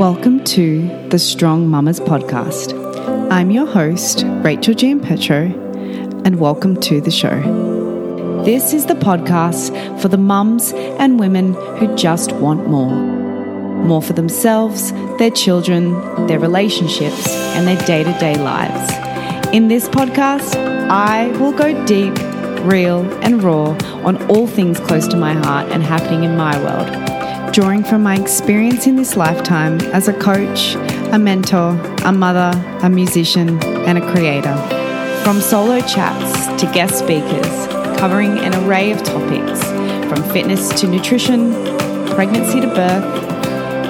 Welcome to the Strong Mamas podcast. I'm your host, Rachel Jean Petro, and welcome to the show. This is the podcast for the mums and women who just want more. More for themselves, their children, their relationships, and their day to day lives. In this podcast, I will go deep, real, and raw on all things close to my heart and happening in my world drawing from my experience in this lifetime as a coach, a mentor, a mother, a musician, and a creator. From solo chats to guest speakers, covering an array of topics from fitness to nutrition, pregnancy to birth,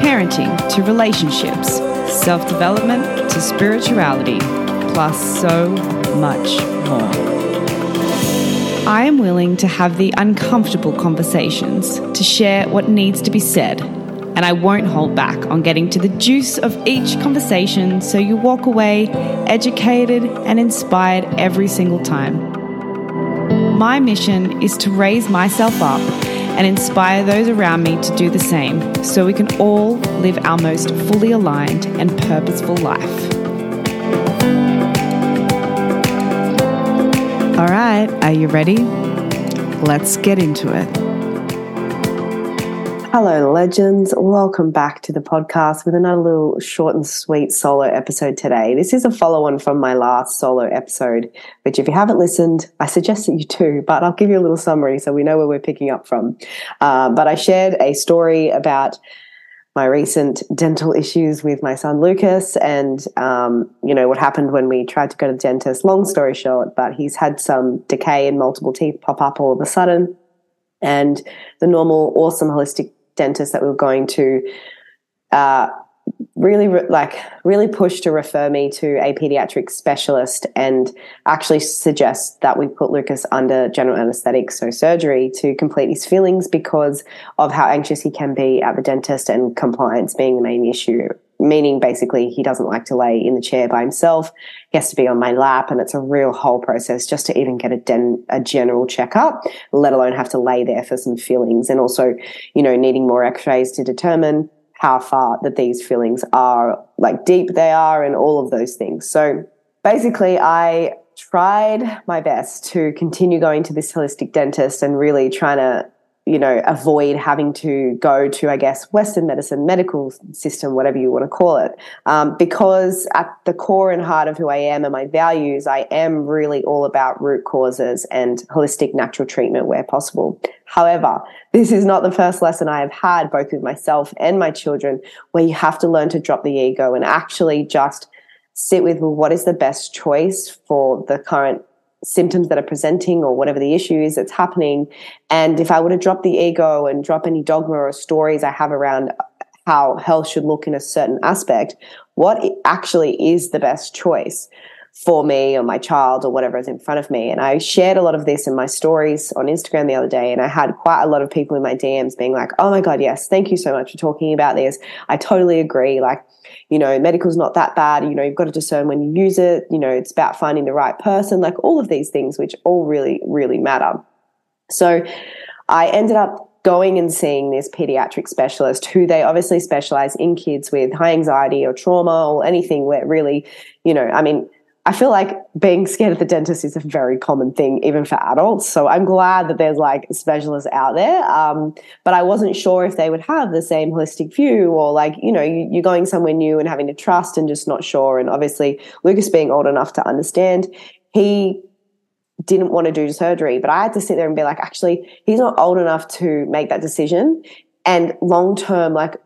parenting to relationships, self development to spirituality, plus so much more. I am willing to have the uncomfortable conversations, to share what needs to be said, and I won't hold back on getting to the juice of each conversation so you walk away educated and inspired every single time. My mission is to raise myself up and inspire those around me to do the same so we can all live our most fully aligned and purposeful life. All right, are you ready? Let's get into it. Hello, legends. Welcome back to the podcast with another little short and sweet solo episode today. This is a follow on from my last solo episode, which, if you haven't listened, I suggest that you do, but I'll give you a little summary so we know where we're picking up from. Uh, but I shared a story about my recent dental issues with my son Lucas, and um, you know what happened when we tried to go to the dentist. Long story short, but he's had some decay and multiple teeth pop up all of a sudden, and the normal, awesome holistic dentist that we were going to uh, really re- like really pushed to refer me to a pediatric specialist and actually suggest that we put Lucas under general anesthetic, so surgery, to complete his fillings because of how anxious he can be at the dentist and compliance being the main issue. Meaning, basically, he doesn't like to lay in the chair by himself. He has to be on my lap, and it's a real whole process just to even get a, den- a general checkup, let alone have to lay there for some fillings. And also, you know, needing more x rays to determine how far that these feelings are, like deep they are, and all of those things. So basically, I tried my best to continue going to this holistic dentist and really trying to you know, avoid having to go to, I guess, Western medicine, medical system, whatever you want to call it. Um, because at the core and heart of who I am and my values, I am really all about root causes and holistic natural treatment where possible. However, this is not the first lesson I have had, both with myself and my children, where you have to learn to drop the ego and actually just sit with well, what is the best choice for the current symptoms that are presenting or whatever the issue is that's happening. And if I were to drop the ego and drop any dogma or stories I have around how health should look in a certain aspect, what actually is the best choice for me or my child or whatever is in front of me. And I shared a lot of this in my stories on Instagram the other day. And I had quite a lot of people in my DMs being like, oh my God, yes, thank you so much for talking about this. I totally agree. Like, you know, medical's not that bad. You know, you've got to discern when you use it. You know, it's about finding the right person, like all of these things, which all really, really matter. So I ended up going and seeing this pediatric specialist who they obviously specialize in kids with high anxiety or trauma or anything where really, you know, I mean, I feel like being scared of the dentist is a very common thing, even for adults. So I'm glad that there's like specialists out there. Um, but I wasn't sure if they would have the same holistic view or like, you know, you, are going somewhere new and having to trust and just not sure. And obviously, Lucas being old enough to understand, he didn't want to do surgery. But I had to sit there and be like, actually, he's not old enough to make that decision. And long term, like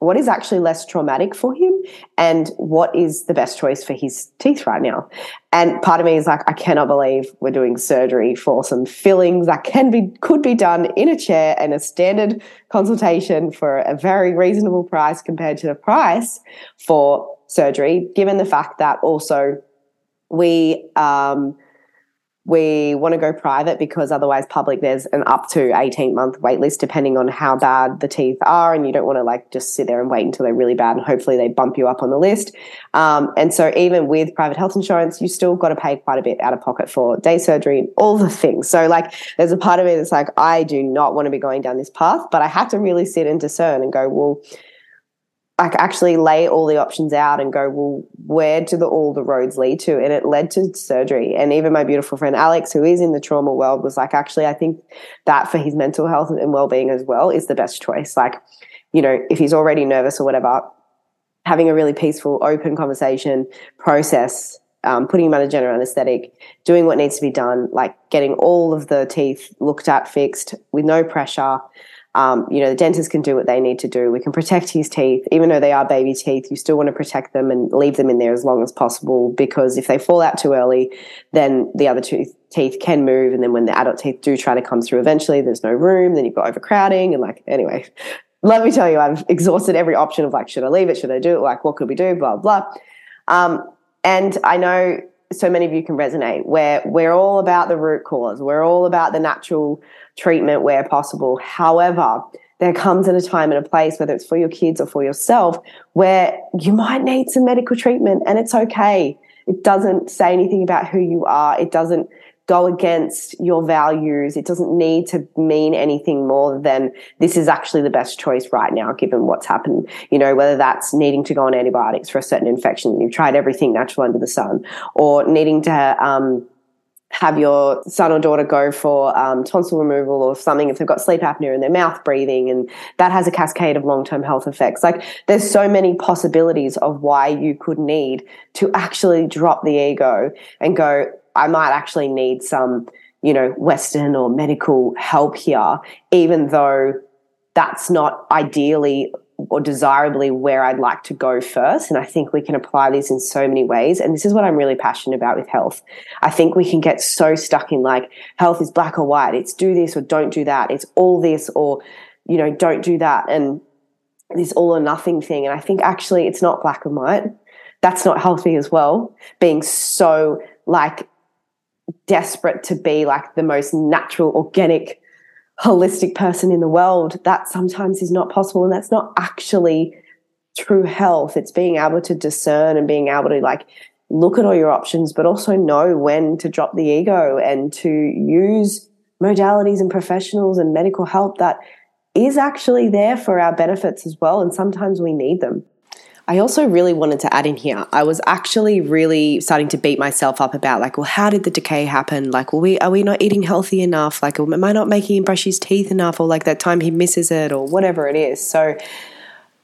what is actually less traumatic for him and what is the best choice for his teeth right now. And part of me is like, I cannot believe we're doing surgery for some fillings that can be, could be done in a chair and a standard consultation for a very reasonable price compared to the price for surgery, given the fact that also we, um, we want to go private because otherwise public there's an up to 18 month wait list depending on how bad the teeth are and you don't want to like just sit there and wait until they're really bad and hopefully they bump you up on the list. Um, and so even with private health insurance you still got to pay quite a bit out of pocket for day surgery and all the things. So like there's a part of me that's like i do not want to be going down this path but i have to really sit and discern and go well like actually lay all the options out and go, well, where do the, all the roads lead to? And it led to surgery. And even my beautiful friend Alex, who is in the trauma world, was like, actually, I think that for his mental health and well being as well is the best choice. Like, you know, if he's already nervous or whatever, having a really peaceful, open conversation process. Um, putting him under general anesthetic, doing what needs to be done, like getting all of the teeth looked at, fixed with no pressure, um, you know, the dentist can do what they need to do. We can protect his teeth, even though they are baby teeth. You still want to protect them and leave them in there as long as possible because if they fall out too early, then the other two teeth can move. And then when the adult teeth do try to come through eventually, there's no room. Then you've got overcrowding. And like, anyway, let me tell you, I've exhausted every option of like, should I leave it? Should I do it? Like, what could we do? Blah, blah. Um, and I know so many of you can resonate where we're all about the root cause. We're all about the natural treatment where possible. However, there comes in a time and a place, whether it's for your kids or for yourself, where you might need some medical treatment and it's okay. It doesn't say anything about who you are. It doesn't go against your values. It doesn't need to mean anything more than this is actually the best choice right now, given what's happened. You know, whether that's needing to go on antibiotics for a certain infection, you've tried everything natural under the sun, or needing to, um, have your son or daughter go for um, tonsil removal or something if they've got sleep apnea and their mouth breathing, and that has a cascade of long term health effects. Like, there's so many possibilities of why you could need to actually drop the ego and go, I might actually need some, you know, Western or medical help here, even though that's not ideally or desirably where I'd like to go first. And I think we can apply these in so many ways. And this is what I'm really passionate about with health. I think we can get so stuck in like health is black or white. It's do this or don't do that. It's all this or, you know, don't do that. And this all or nothing thing. And I think actually it's not black and white. That's not healthy as well. Being so like desperate to be like the most natural, organic, holistic person in the world, that sometimes is not possible. And that's not actually true health. It's being able to discern and being able to like look at all your options, but also know when to drop the ego and to use modalities and professionals and medical help that is actually there for our benefits as well. And sometimes we need them. I also really wanted to add in here. I was actually really starting to beat myself up about like, well, how did the decay happen? Like, well, we are we not eating healthy enough? Like, am I not making him brush his teeth enough? Or like that time he misses it, or whatever it is. So,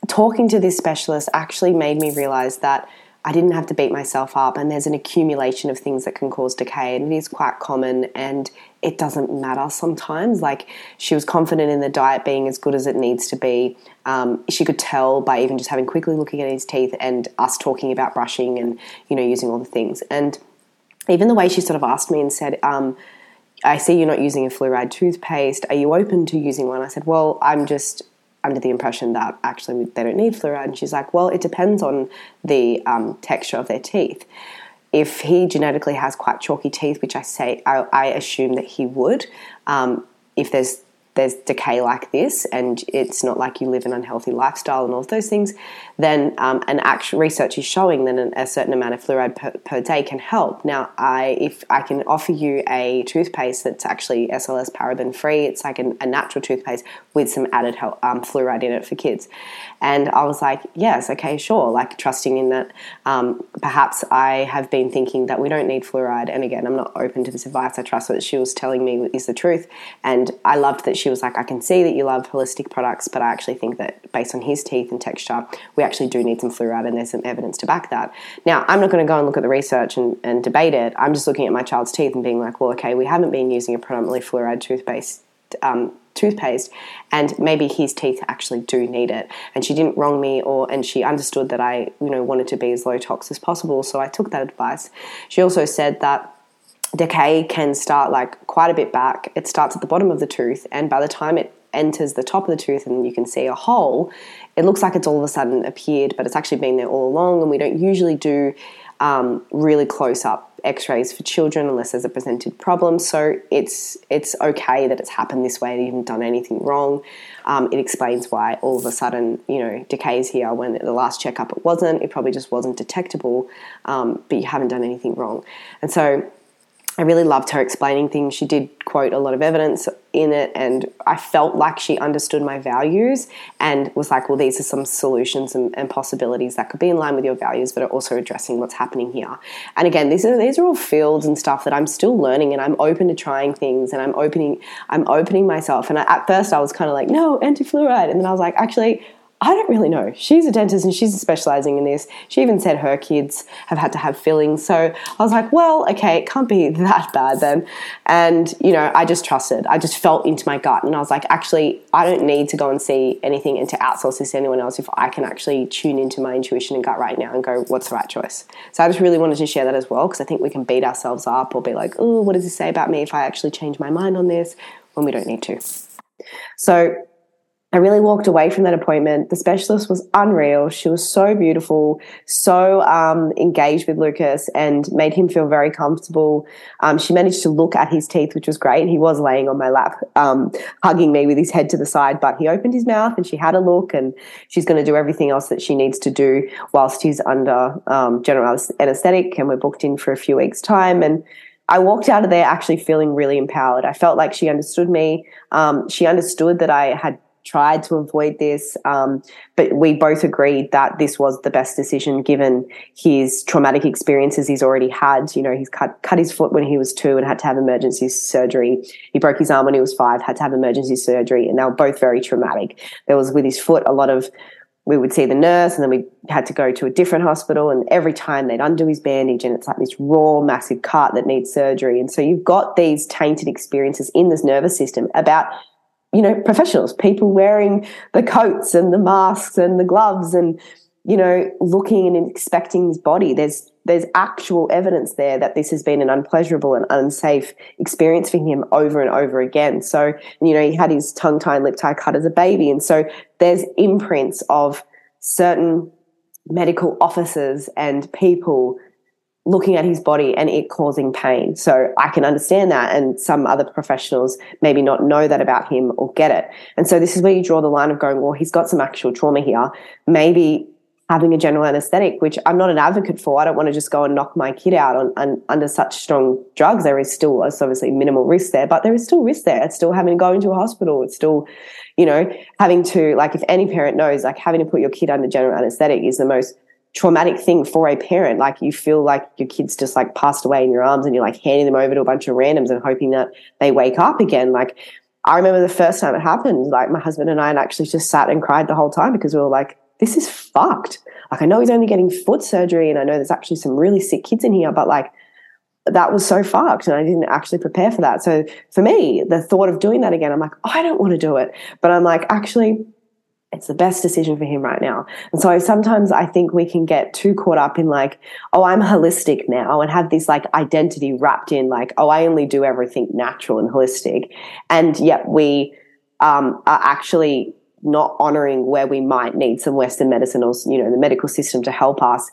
talking to this specialist actually made me realize that I didn't have to beat myself up, and there's an accumulation of things that can cause decay, and it is quite common, and it doesn't matter sometimes. Like she was confident in the diet being as good as it needs to be. Um, she could tell by even just having quickly looking at his teeth and us talking about brushing and you know using all the things, and even the way she sort of asked me and said. Um, I see you're not using a fluoride toothpaste. Are you open to using one? I said, Well, I'm just under the impression that actually they don't need fluoride. And she's like, well, it depends on the um, texture of their teeth. If he genetically has quite chalky teeth, which I say I, I assume that he would, um, if there's there's decay like this and it's not like you live an unhealthy lifestyle and all of those things, then um, an actual research is showing that an, a certain amount of fluoride per, per, day can help. Now, I if I can offer you a toothpaste that's actually SLS paraben free, it's like an, a natural toothpaste with some added help, um, fluoride in it for kids. And I was like, yes, okay, sure. Like trusting in that. Um, perhaps I have been thinking that we don't need fluoride. And again, I'm not open to this advice. I trust what she was telling me is the truth. And I loved that she was like, I can see that you love holistic products, but I actually think that based on his teeth and texture, we actually do need some fluoride and there's some evidence to back that. Now, I'm not going to go and look at the research and, and debate it. I'm just looking at my child's teeth and being like, well, okay, we haven't been using a predominantly fluoride toothpaste um, toothpaste and maybe his teeth actually do need it and she didn't wrong me or and she understood that I you know wanted to be as low tox as possible so I took that advice she also said that decay can start like quite a bit back it starts at the bottom of the tooth and by the time it enters the top of the tooth and you can see a hole it looks like it's all of a sudden appeared but it's actually been there all along and we don't usually do um, really close up X-rays for children unless there's a presented problem. So it's it's okay that it's happened this way. You haven't done anything wrong. Um, it explains why all of a sudden you know decays here when the last checkup it wasn't. It probably just wasn't detectable, um, but you haven't done anything wrong. And so I really loved her explaining things. She did quote a lot of evidence in it, and I felt like she understood my values and was like, well, these are some solutions and, and, possibilities that could be in line with your values, but are also addressing what's happening here. And again, these are these are all fields and stuff that I'm still learning, and I'm open to trying things, and I'm opening I'm opening myself. And I, at first, I was kind of like, no, anti-fluoride, and then I was like, actually, I don't really know. She's a dentist and she's specializing in this. She even said her kids have had to have fillings. So I was like, well, okay, it can't be that bad then. And, you know, I just trusted. I just felt into my gut and I was like, actually, I don't need to go and see anything and to outsource this to anyone else if I can actually tune into my intuition and gut right now and go, what's the right choice? So I just really wanted to share that as well because I think we can beat ourselves up or be like, oh, what does this say about me if I actually change my mind on this when we don't need to? So I really walked away from that appointment. The specialist was unreal. She was so beautiful, so um, engaged with Lucas, and made him feel very comfortable. Um, she managed to look at his teeth, which was great. He was laying on my lap, um, hugging me with his head to the side, but he opened his mouth and she had a look, and she's going to do everything else that she needs to do whilst he's under um, general anesthetic, and we're booked in for a few weeks' time. And I walked out of there actually feeling really empowered. I felt like she understood me. Um, she understood that I had tried to avoid this, um, but we both agreed that this was the best decision given his traumatic experiences he's already had. You know, he's cut cut his foot when he was two and had to have emergency surgery. He broke his arm when he was five, had to have emergency surgery, and they were both very traumatic. There was with his foot a lot of we would see the nurse and then we had to go to a different hospital and every time they'd undo his bandage and it's like this raw massive cut that needs surgery and so you've got these tainted experiences in this nervous system about you know, professionals, people wearing the coats and the masks and the gloves and, you know, looking and inspecting his body. There's there's actual evidence there that this has been an unpleasurable and unsafe experience for him over and over again. So, you know, he had his tongue tie and lip tie cut as a baby. And so there's imprints of certain medical officers and people looking at his body and it causing pain. So I can understand that. And some other professionals maybe not know that about him or get it. And so this is where you draw the line of going, well, he's got some actual trauma here. Maybe having a general anesthetic, which I'm not an advocate for. I don't want to just go and knock my kid out on, on under such strong drugs. There is still obviously minimal risk there, but there is still risk there. It's still having to go into a hospital. It's still, you know, having to like if any parent knows, like having to put your kid under general anesthetic is the most traumatic thing for a parent. Like you feel like your kid's just like passed away in your arms and you're like handing them over to a bunch of randoms and hoping that they wake up again. Like I remember the first time it happened, like my husband and I actually just sat and cried the whole time because we were like, this is fucked. Like I know he's only getting foot surgery and I know there's actually some really sick kids in here, but like that was so fucked and I didn't actually prepare for that. So for me, the thought of doing that again, I'm like, oh, I don't want to do it. But I'm like, actually, it's the best decision for him right now. And so sometimes I think we can get too caught up in like, oh, I'm holistic now and have this like identity wrapped in like, oh, I only do everything natural and holistic. And yet we um, are actually not honoring where we might need some Western medicine or, you know, the medical system to help us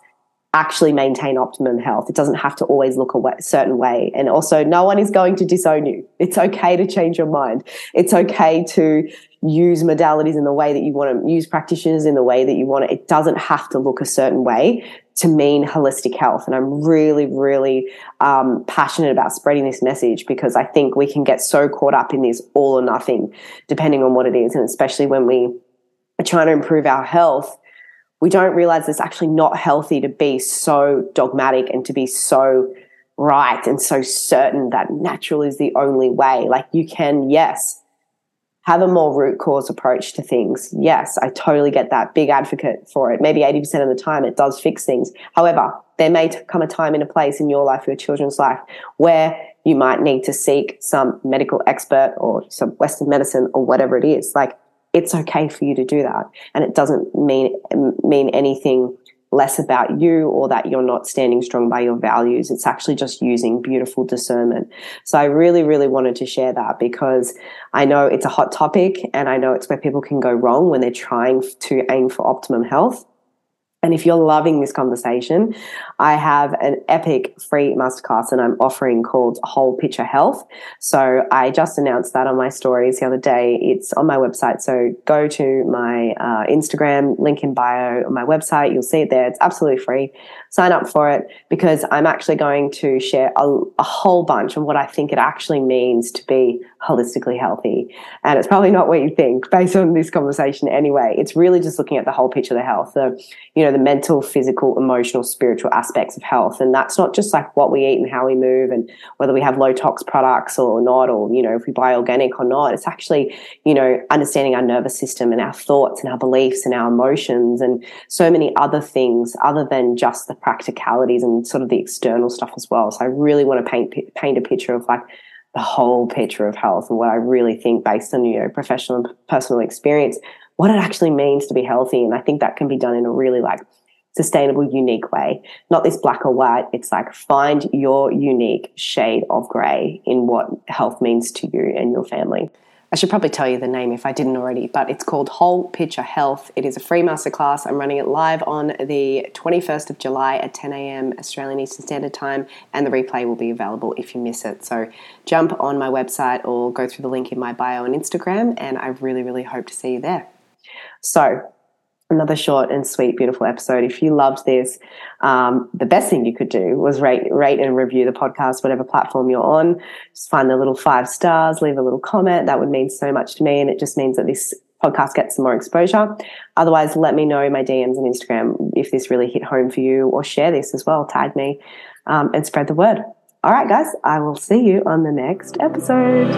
actually maintain optimum health. It doesn't have to always look a certain way. And also, no one is going to disown you. It's okay to change your mind. It's okay to use modalities in the way that you want to use practitioners in the way that you want it. It doesn't have to look a certain way to mean holistic health. And I'm really, really um, passionate about spreading this message because I think we can get so caught up in this all or nothing, depending on what it is. And especially when we are trying to improve our health, we don't realize it's actually not healthy to be so dogmatic and to be so right and so certain that natural is the only way. Like you can, yes, have a more root cause approach to things. Yes, I totally get that. Big advocate for it. Maybe 80% of the time it does fix things. However, there may come a time and a place in your life, your children's life, where you might need to seek some medical expert or some Western medicine or whatever it is. Like it's okay for you to do that. And it doesn't mean, mean anything less about you or that you're not standing strong by your values. It's actually just using beautiful discernment. So I really, really wanted to share that because I know it's a hot topic and I know it's where people can go wrong when they're trying to aim for optimum health. And if you're loving this conversation, I have an epic free masterclass and I'm offering called Whole Picture Health. So I just announced that on my stories the other day. It's on my website. So go to my uh, Instagram, link in bio on my website. You'll see it there. It's absolutely free. Sign up for it because I'm actually going to share a, a whole bunch of what I think it actually means to be holistically healthy. And it's probably not what you think based on this conversation anyway. It's really just looking at the whole picture of the health, the, you know, the mental, physical, emotional, spiritual aspects of health. And that's not just like what we eat and how we move and whether we have low tox products or not, or, you know, if we buy organic or not. It's actually, you know, understanding our nervous system and our thoughts and our beliefs and our emotions and so many other things other than just the practicalities and sort of the external stuff as well. So I really want to paint, paint a picture of like, the whole picture of health and what I really think based on, you know, professional and personal experience, what it actually means to be healthy. And I think that can be done in a really like sustainable, unique way. Not this black or white. It's like find your unique shade of gray in what health means to you and your family. I should probably tell you the name if I didn't already, but it's called Whole Picture Health. It is a free masterclass. I'm running it live on the 21st of July at 10 a.m. Australian Eastern Standard Time, and the replay will be available if you miss it. So jump on my website or go through the link in my bio on Instagram, and I really, really hope to see you there. So, another short and sweet, beautiful episode. If you loved this, um, the best thing you could do was rate, rate and review the podcast, whatever platform you're on. Just find the little five stars, leave a little comment. That would mean so much to me, and it just means that this podcast gets some more exposure. Otherwise, let me know in my DMs and Instagram if this really hit home for you, or share this as well. Tag me um, and spread the word. All right, guys, I will see you on the next episode.